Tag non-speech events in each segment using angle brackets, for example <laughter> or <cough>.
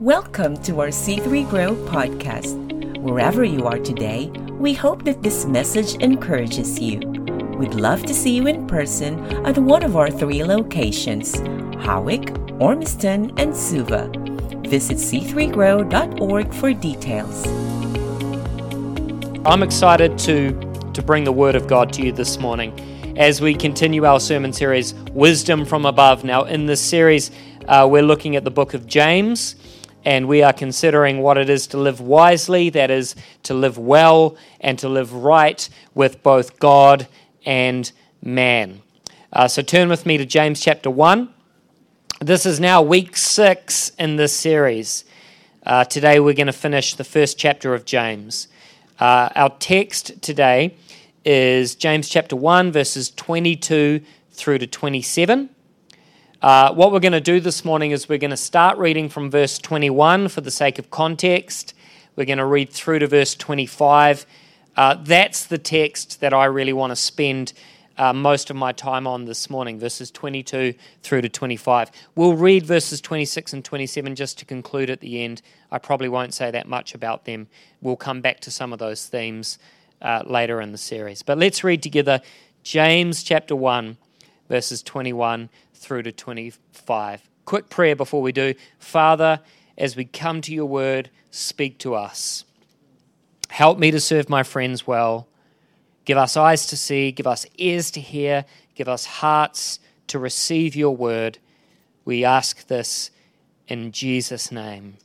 Welcome to our C3 Grow podcast. Wherever you are today, we hope that this message encourages you. We'd love to see you in person at one of our three locations Howick, Ormiston, and Suva. Visit c3grow.org for details. I'm excited to, to bring the Word of God to you this morning as we continue our sermon series, Wisdom from Above. Now, in this series, uh, we're looking at the book of James and we are considering what it is to live wisely, that is, to live well and to live right with both God and man. Uh, so turn with me to James chapter 1. This is now week six in this series. Uh, today we're going to finish the first chapter of James. Uh, our text today is James chapter 1, verses 22 through to 27. Uh, what we're going to do this morning is we're going to start reading from verse 21 for the sake of context. We're going to read through to verse 25. Uh, that's the text that I really want to spend uh, most of my time on this morning, verses 22 through to 25. We'll read verses 26 and 27 just to conclude at the end. I probably won't say that much about them. We'll come back to some of those themes uh, later in the series. But let's read together James chapter 1, verses 21 through to 25. Quick prayer before we do. Father, as we come to your word, speak to us. Help me to serve my friends well. Give us eyes to see, give us ears to hear, give us hearts to receive your word. We ask this in Jesus' name.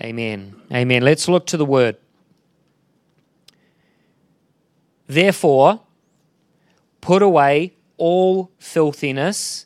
Amen. Amen. Let's look to the word. Therefore, put away all filthiness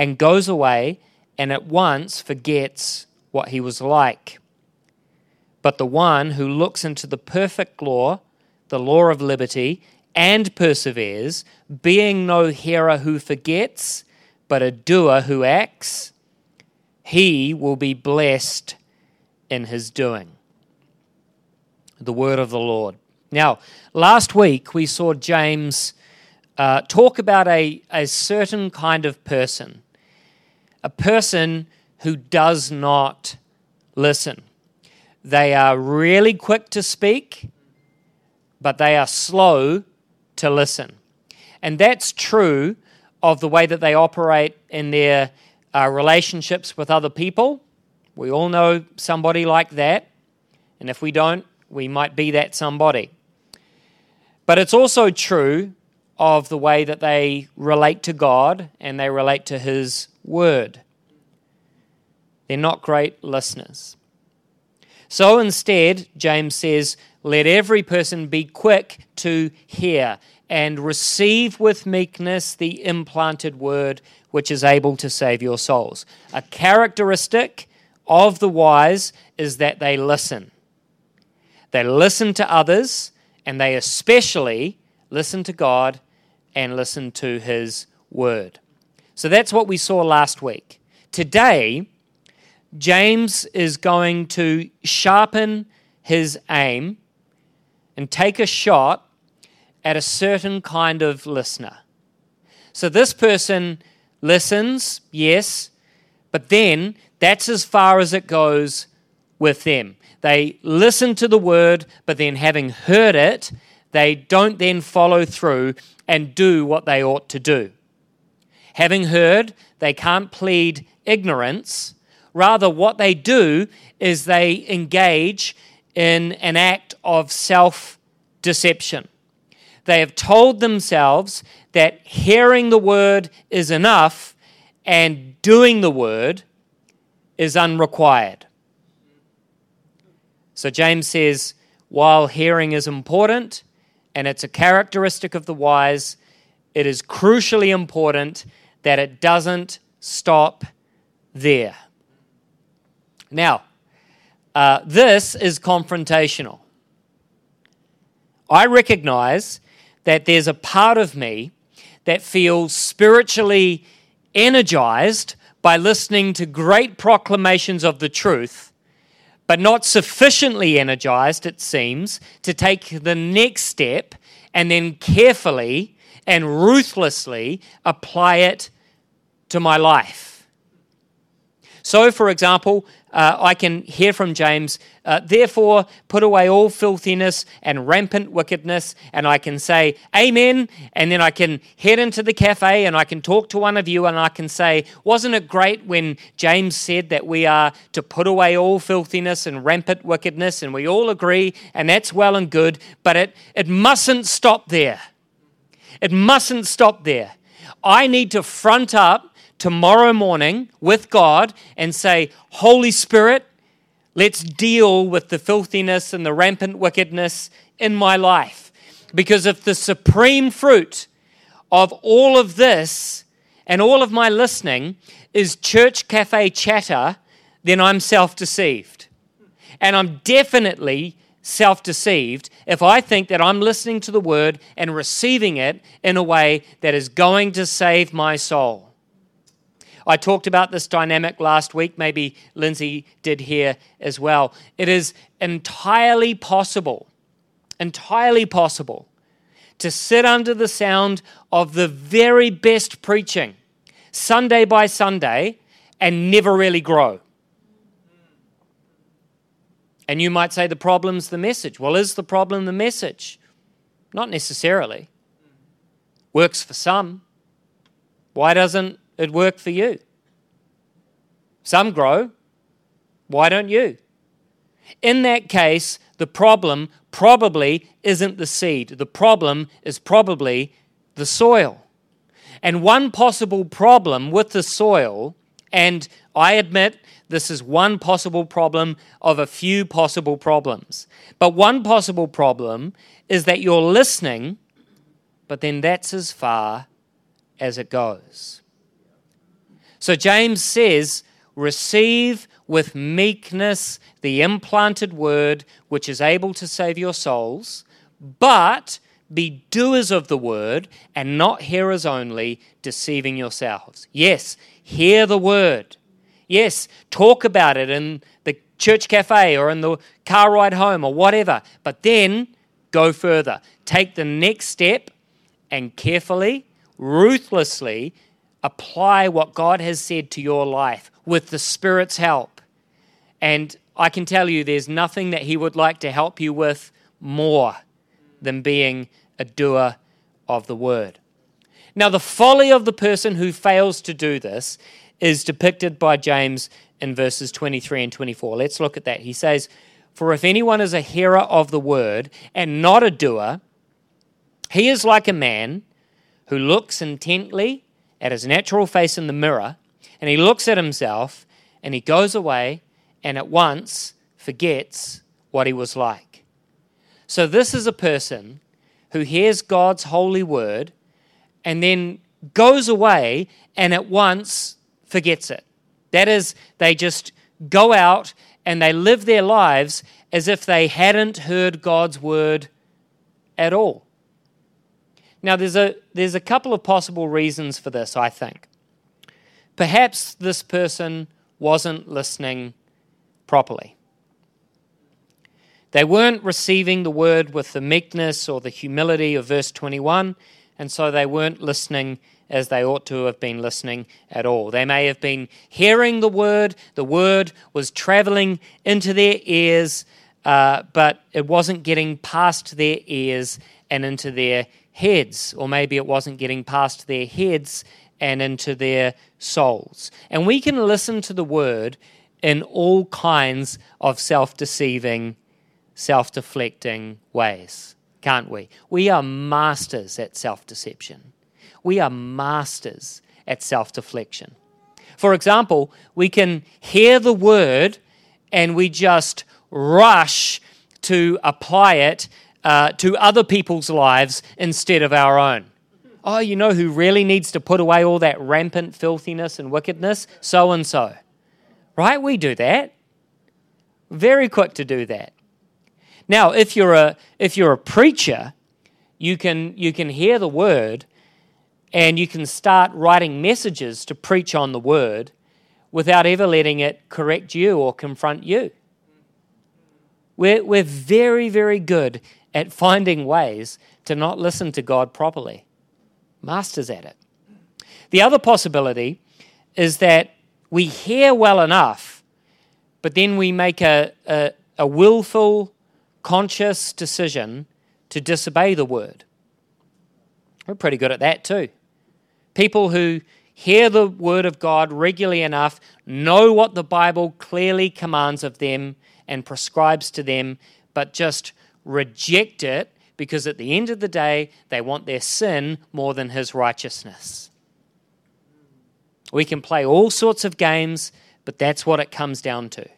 and goes away and at once forgets what he was like. But the one who looks into the perfect law, the law of liberty, and perseveres, being no hearer who forgets, but a doer who acts, he will be blessed in his doing. The word of the Lord. Now, last week we saw James uh, talk about a, a certain kind of person a person who does not listen. They are really quick to speak, but they are slow to listen. And that's true of the way that they operate in their uh, relationships with other people. We all know somebody like that. And if we don't, we might be that somebody. But it's also true of the way that they relate to God and they relate to His word. They're not great listeners. So instead, James says, let every person be quick to hear and receive with meekness the implanted word which is able to save your souls. A characteristic of the wise is that they listen. They listen to others, and they especially listen to God and listen to His word. So that's what we saw last week. Today, James is going to sharpen his aim and take a shot at a certain kind of listener. So this person listens, yes, but then that's as far as it goes with them. They listen to the word, but then having heard it, they don't then follow through and do what they ought to do. Having heard, they can't plead ignorance. Rather, what they do is they engage in an act of self deception. They have told themselves that hearing the word is enough and doing the word is unrequired. So James says, while hearing is important and it's a characteristic of the wise, it is crucially important that it doesn't stop there. Now, uh, this is confrontational. I recognize that there's a part of me that feels spiritually energized by listening to great proclamations of the truth, but not sufficiently energized, it seems, to take the next step and then carefully and ruthlessly apply it to my life. So, for example, uh, I can hear from James, uh, therefore put away all filthiness and rampant wickedness, and I can say, Amen, and then I can head into the cafe and I can talk to one of you and I can say, Wasn't it great when James said that we are to put away all filthiness and rampant wickedness, and we all agree, and that's well and good, but it, it mustn't stop there. It mustn't stop there. I need to front up tomorrow morning with God and say, Holy Spirit, let's deal with the filthiness and the rampant wickedness in my life. Because if the supreme fruit of all of this and all of my listening is church cafe chatter, then I'm self deceived. And I'm definitely self deceived if I think that I'm listening to the word and receiving it in a way that is going to save my soul. I talked about this dynamic last week. Maybe Lindsay did here as well. It is entirely possible, entirely possible to sit under the sound of the very best preaching, Sunday by Sunday, and never really grow. And you might say the problem's the message. Well, is the problem the message? Not necessarily. Works for some. Why doesn't it work for you. Some grow. Why don't you? In that case, the problem probably isn't the seed. The problem is probably the soil. And one possible problem with the soil, and I admit this is one possible problem of a few possible problems, but one possible problem is that you're listening, but then that's as far as it goes. So James says, Receive with meekness the implanted word which is able to save your souls, but be doers of the word and not hearers only, deceiving yourselves. Yes, hear the word. Yes, talk about it in the church cafe or in the car ride home or whatever, but then go further. Take the next step and carefully, ruthlessly apply what God has said to your life with the Spirit's help. And I can tell you, there's nothing that He would like to help you with more than being a doer of the word. Now, the folly of the person who fails to do this is depicted by James in verses 23 and 24. Let's look at that. He says, For if anyone is a hearer of the word and not a doer, he is like a man who looks intently at his natural face in the mirror and he looks at himself and he goes away and at once forgets what he was like. So, this is a person who hears God's holy word and then goes away and at once forgets it. That is, they just go out and they live their lives as if they hadn't heard God's word at all. Now, there's a, there's a couple of possible reasons for this, I think. Perhaps this person wasn't listening properly. They weren't receiving the word with the meekness or the humility of verse 21, and so they weren't listening as they ought to have been listening at all. They may have been hearing the word, the word was traveling into their ears, uh, but it wasn't getting past their ears and into their heads, or maybe it wasn't getting past their heads and into their souls. And we can listen to the word in all kinds of self deceiving, self deflecting ways, can't we? We are masters at self deception. We are masters at self deflection. For example, we can hear the word and we just rush to apply it uh, to other people's lives instead of our own. Oh, you know who really needs to put away all that rampant filthiness and wickedness? So and so. Right? We do that. Very quick to do that. Now, if you're a if you're a preacher, you can you can hear the word and you can start writing messages to preach on the word without ever letting it correct you or confront you. We're, we're very, very good at finding ways to not listen to God properly. Masters at it. The other possibility is that we hear well enough, but then we make a, a, a willful, conscious decision to disobey the word. We're pretty good at that too. People who hear the word of God regularly enough, know what the Bible clearly commands of them and prescribes to them, but just reject it because at the end of the day, they want their sin more than his righteousness. We can play all sorts of games, but that's what it comes down to.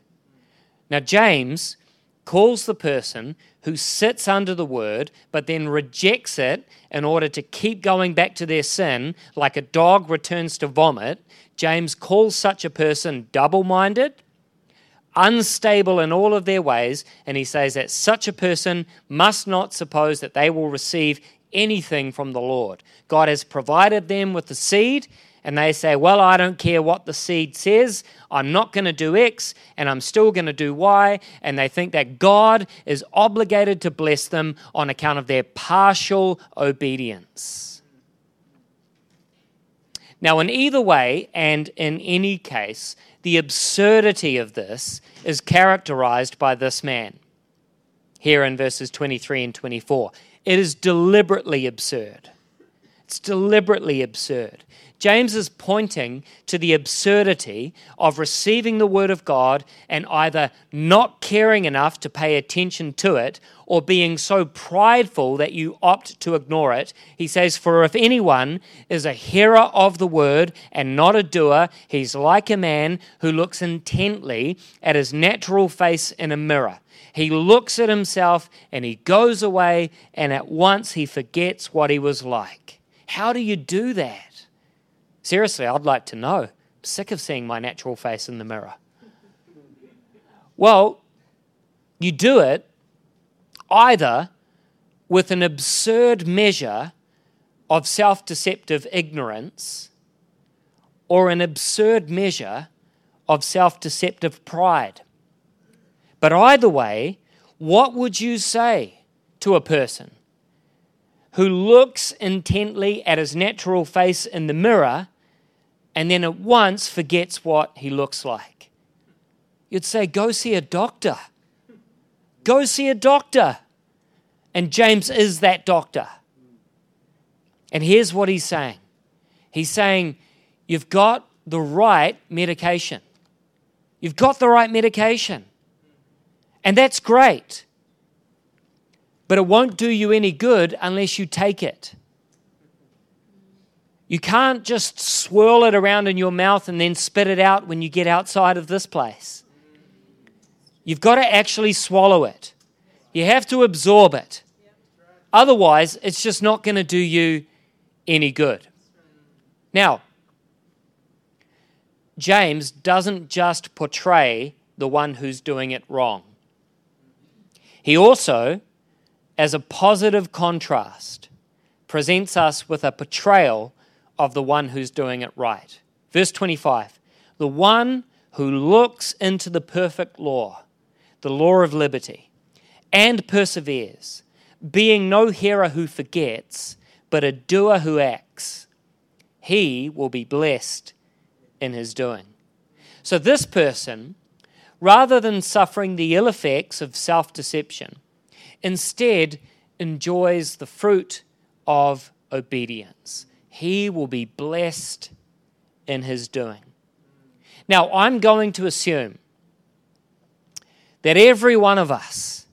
Now, James calls the person who sits under the word but then rejects it in order to keep going back to their sin, like a dog returns to vomit. James calls such a person double minded, unstable in all of their ways, and he says that such a person must not suppose that they will receive anything from the Lord. God has provided them with the seed, and they say, Well, I don't care what the seed says, I'm not going to do X, and I'm still going to do Y, and they think that God is obligated to bless them on account of their partial obedience. Now, in either way, and in any case, the absurdity of this is characterized by this man here in verses 23 and 24. It is deliberately absurd. It's deliberately absurd. James is pointing to the absurdity of receiving the Word of God and either not caring enough to pay attention to it or being so prideful that you opt to ignore it. He says, For if anyone is a hearer of the Word and not a doer, he's like a man who looks intently at his natural face in a mirror. He looks at himself and he goes away, and at once he forgets what he was like. How do you do that? Seriously, I'd like to know. I'm sick of seeing my natural face in the mirror. Well, you do it either with an absurd measure of self deceptive ignorance or an absurd measure of self deceptive pride. But either way, what would you say to a person who looks intently at his natural face in the mirror and then at once forgets what he looks like. You'd say, Go see a doctor. Go see a doctor. And James is that doctor. And here's what he's saying He's saying, You've got the right medication. You've got the right medication. And that's great. But it won't do you any good unless you take it. You can't just swirl it around in your mouth and then spit it out when you get outside of this place. You've got to actually swallow it. You have to absorb it. Otherwise, it's just not going to do you any good. Now, James doesn't just portray the one who's doing it wrong. He also, as a positive contrast, presents us with a portrayal of the one who's doing it right. Verse 25 The one who looks into the perfect law, the law of liberty, and perseveres, being no hearer who forgets, but a doer who acts, he will be blessed in his doing. So, this person, rather than suffering the ill effects of self deception, instead enjoys the fruit of obedience he will be blessed in his doing. Now, I'm going to assume that every one of us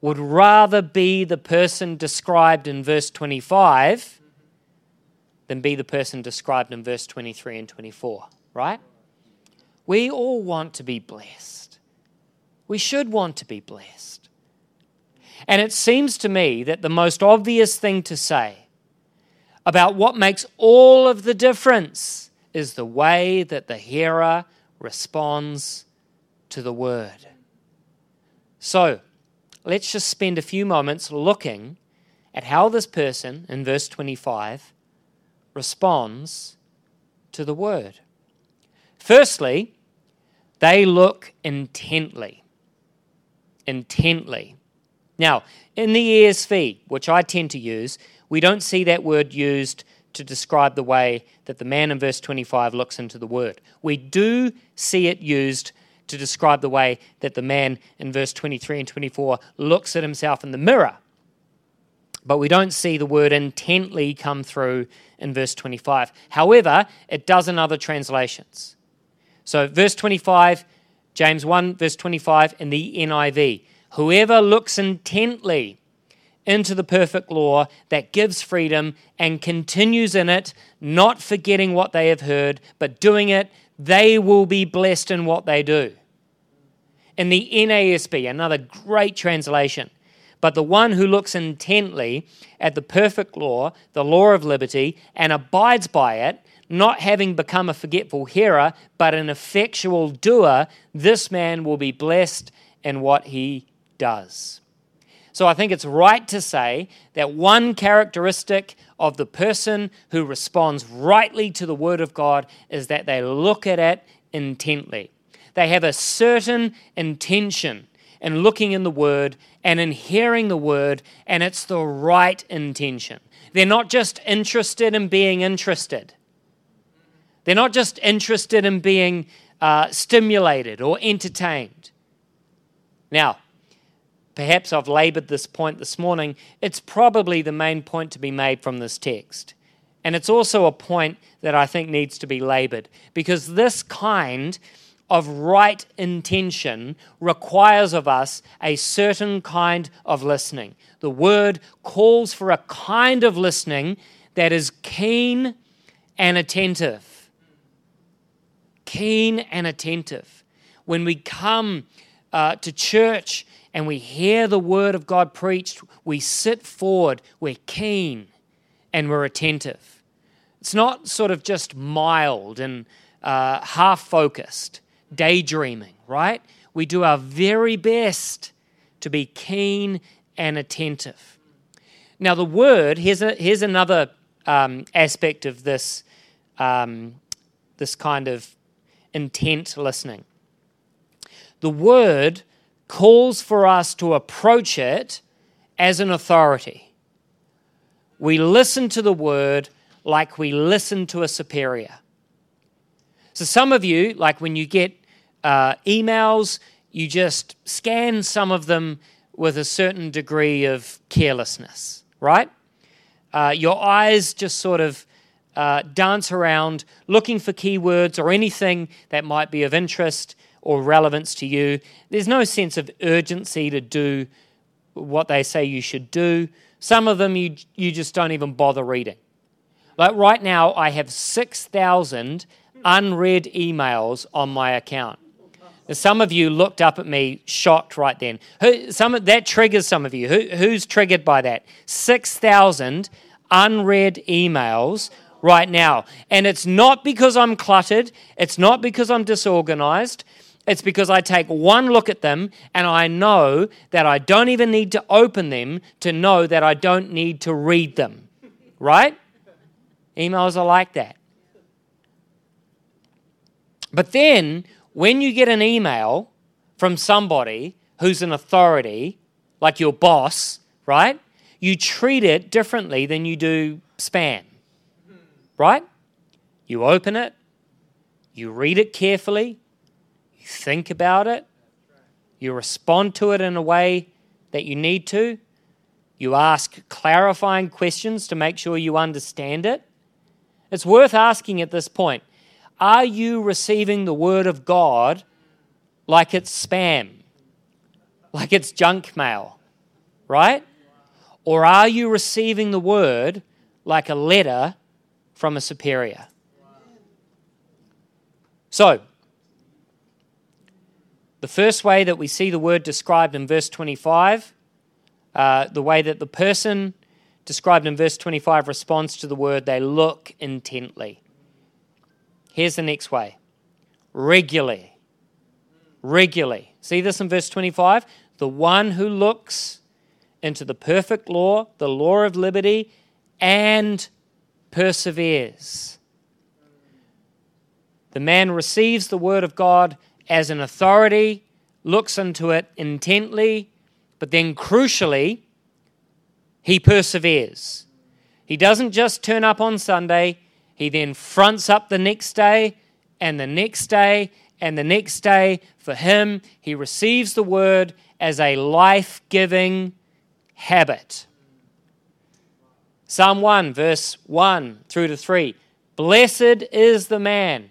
would rather be the person described in verse 25 than be the person described in verse 23 and 24, right? We all want to be blessed. We should want to be blessed. And it seems to me that the most obvious thing to say about what makes all of the difference is the way that the hearer responds to the word. So let's just spend a few moments looking at how this person in verse 25 responds to the word. Firstly, they look intently. Intently. Now, in the ESV, which I tend to use, we don't see that word used to describe the way that the man in verse 25 looks into the word. We do see it used to describe the way that the man in verse 23 and 24 looks at himself in the mirror. But we don't see the word intently come through in verse 25. However, it does in other translations. So, verse 25, James 1, verse 25, in the NIV. Whoever looks intently into the perfect law that gives freedom and continues in it, not forgetting what they have heard, but doing it, they will be blessed in what they do. In the NASB, another great translation, but the one who looks intently at the perfect law, the law of liberty, and abides by it, not having become a forgetful hearer, but an effectual doer, this man will be blessed in what he does. So I think it's right to say that one characteristic of the person who responds rightly to the Word of God is that they look at it intently. They have a certain intention in looking in the Word and in hearing the Word, and it's the right intention. They're not just interested in being interested. They're not just interested in being uh, stimulated or entertained. Now, perhaps I've labored this point this morning, it's probably the main point to be made from this text. And it's also a point that I think needs to be labored because this kind of right intention requires of us a certain kind of listening. The word calls for a kind of listening that is keen and attentive. Keen and attentive. When we come uh, to church and we hear the word of God preached, we sit forward, we're keen, and we're attentive. It's not sort of just mild and uh, half focused, daydreaming, right? We do our very best to be keen and attentive. Now, the word, here's, a, here's another um, aspect of this, um, this kind of intent listening. The word calls for us to approach it as an authority. We listen to the word like we listen to a superior. So, some of you, like when you get uh, emails, you just scan some of them with a certain degree of carelessness, right? Uh, your eyes just sort of uh, dance around looking for keywords or anything that might be of interest or relevance to you. There's no sense of urgency to do what they say you should do. Some of them you, you just don't even bother reading. Like right now, I have 6,000 unread emails on my account. Some of you looked up at me shocked right then. Who, some that triggers some of you. Who, who's triggered by that? 6,000 unread emails right now. And it's not because I'm cluttered, it's not because I'm disorganized. It's because I take one look at them and I know that I don't even need to open them to know that I don't need to read them. Right? Emails are like that. But then, when you get an email from somebody who's an authority, like your boss, right? You treat it differently than you do spam. Right? You open it, you read it carefully, you think about it, you respond to it in a way that you need to, you ask clarifying questions to make sure you understand it. It's worth asking at this point are you receiving the Word of God like it's spam, like it's junk mail, right? Or are you receiving the Word like a letter from a superior? So, the first way that we see the word described in verse 25, uh, the way that the person described in verse 25 responds to the word, they look intently. Here's the next way regularly. regularly. See this in verse 25? The one who looks into the perfect law, the law of liberty, and perseveres. The man receives the word of God as an authority, looks into it intently, but then crucially, he perseveres. He doesn't just turn up on Sunday, he then fronts up the next day and the next day and the next day. For him, he receives the word as a life giving habit. Psalm 1, verse 1 through to 3 Blessed is the man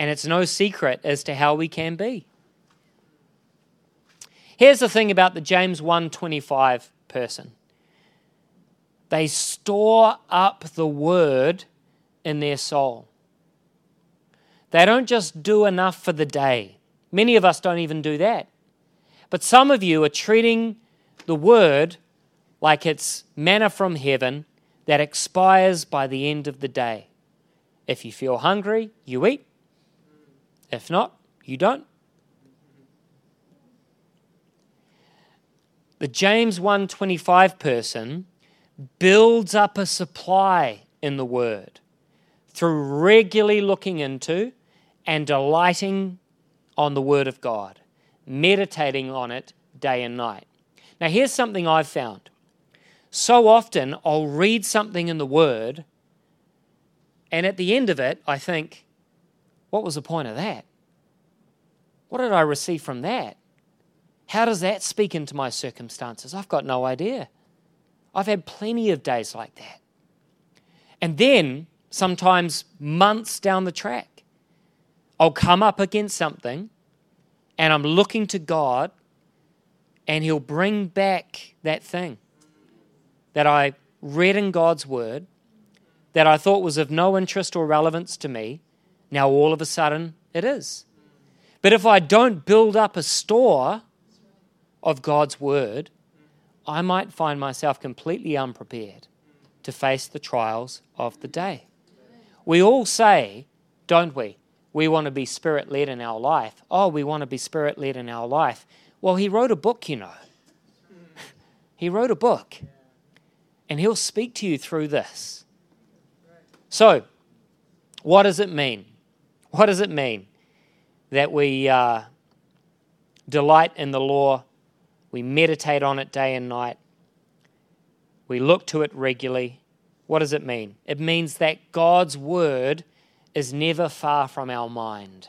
And it's no secret as to how we can be. Here's the thing about the James 125 person. They store up the word in their soul. They don't just do enough for the day. Many of us don't even do that. But some of you are treating the word like it's manna from heaven that expires by the end of the day. If you feel hungry, you eat. If not, you don't. The James 125 person builds up a supply in the word through regularly looking into and delighting on the word of God, meditating on it day and night. Now here's something I've found so often I'll read something in the Word, and at the end of it, I think, what was the point of that? What did I receive from that? How does that speak into my circumstances? I've got no idea. I've had plenty of days like that. And then, sometimes months down the track, I'll come up against something and I'm looking to God, and He'll bring back that thing that I read in God's Word that I thought was of no interest or relevance to me, now all of a sudden it is. But if I don't build up a store of God's Word, I might find myself completely unprepared to face the trials of the day. We all say, don't we? We want to be spirit led in our life. Oh, we want to be spirit led in our life. Well, he wrote a book, you know. <laughs> he wrote a book and He'll speak to you through this. So, what does it mean? What does it mean that we uh, delight in the law, we meditate on it day and night, we look to it regularly? What does it mean? It means that God's word is never far from our mind.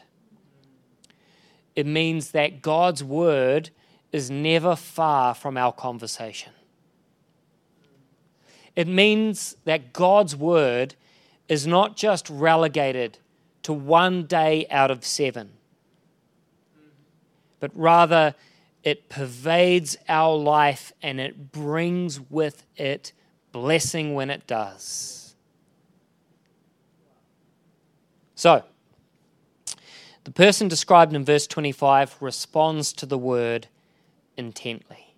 It means that God's word is never far from our conversation. It means that God's word is not just relegated to one day out of seven, but rather it pervades our life and it brings with it blessing when it does. So, the person described in verse 25 responds to the word intently.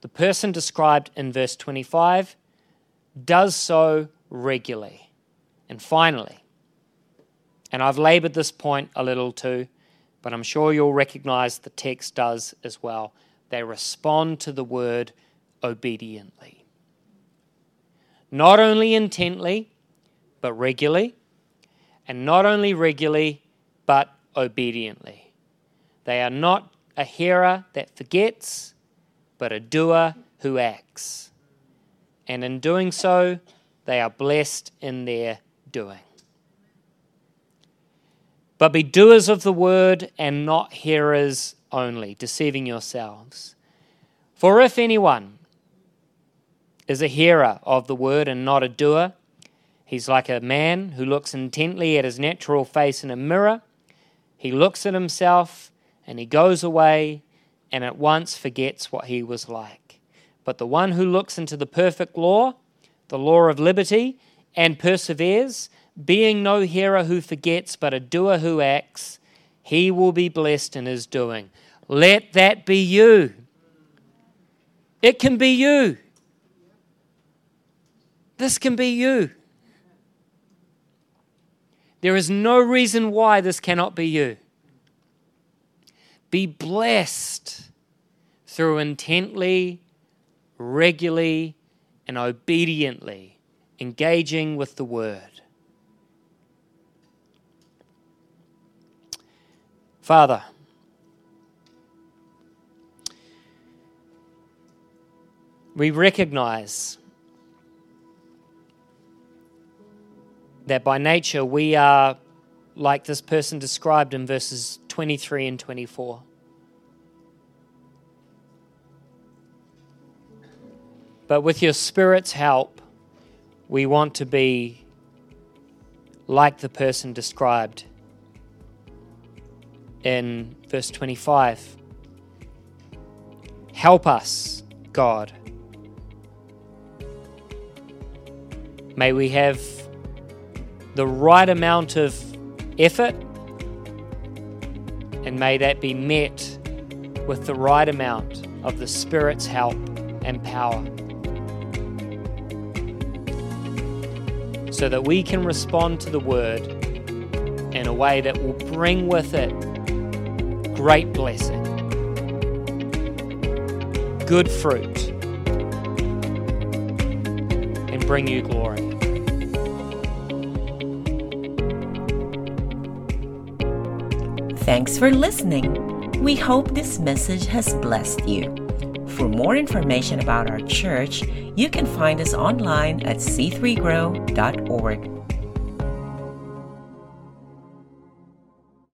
The person described in verse 25 does so regularly. And finally, and I've labored this point a little too, but I'm sure you'll recognize the text does as well. They respond to the word obediently. Not only intently, but regularly, and not only regularly, but obediently. They are not a hearer that forgets, but a doer who acts and in doing so, they are blessed in their doing. But be doers of the word and not hearers only, deceiving yourselves. For if anyone is a hearer of the word and not a doer, he's like a man who looks intently at his natural face in a mirror. He looks at himself and he goes away and at once forgets what he was like. But the one who looks into the perfect law, the law of liberty, and perseveres, being no hearer who forgets, but a doer who acts, he will be blessed in his doing. Let that be you. It can be you. This can be you. There is no reason why this cannot be you. Be blessed through intently, regularly, and obediently engaging with the Word. Father, we recognize that by nature we are like this person described in verses 23 and 24. But with your Spirit's help, we want to be like the person described in verse 25. Help us, God. May we have the right amount of effort, and may that be met with the right amount of the Spirit's help and power. So that we can respond to the Word in a way that will bring with it great blessing, good fruit, and bring you glory. Thanks for listening. We hope this message has blessed you. For more information about our church, you can find us online at c3grow.org.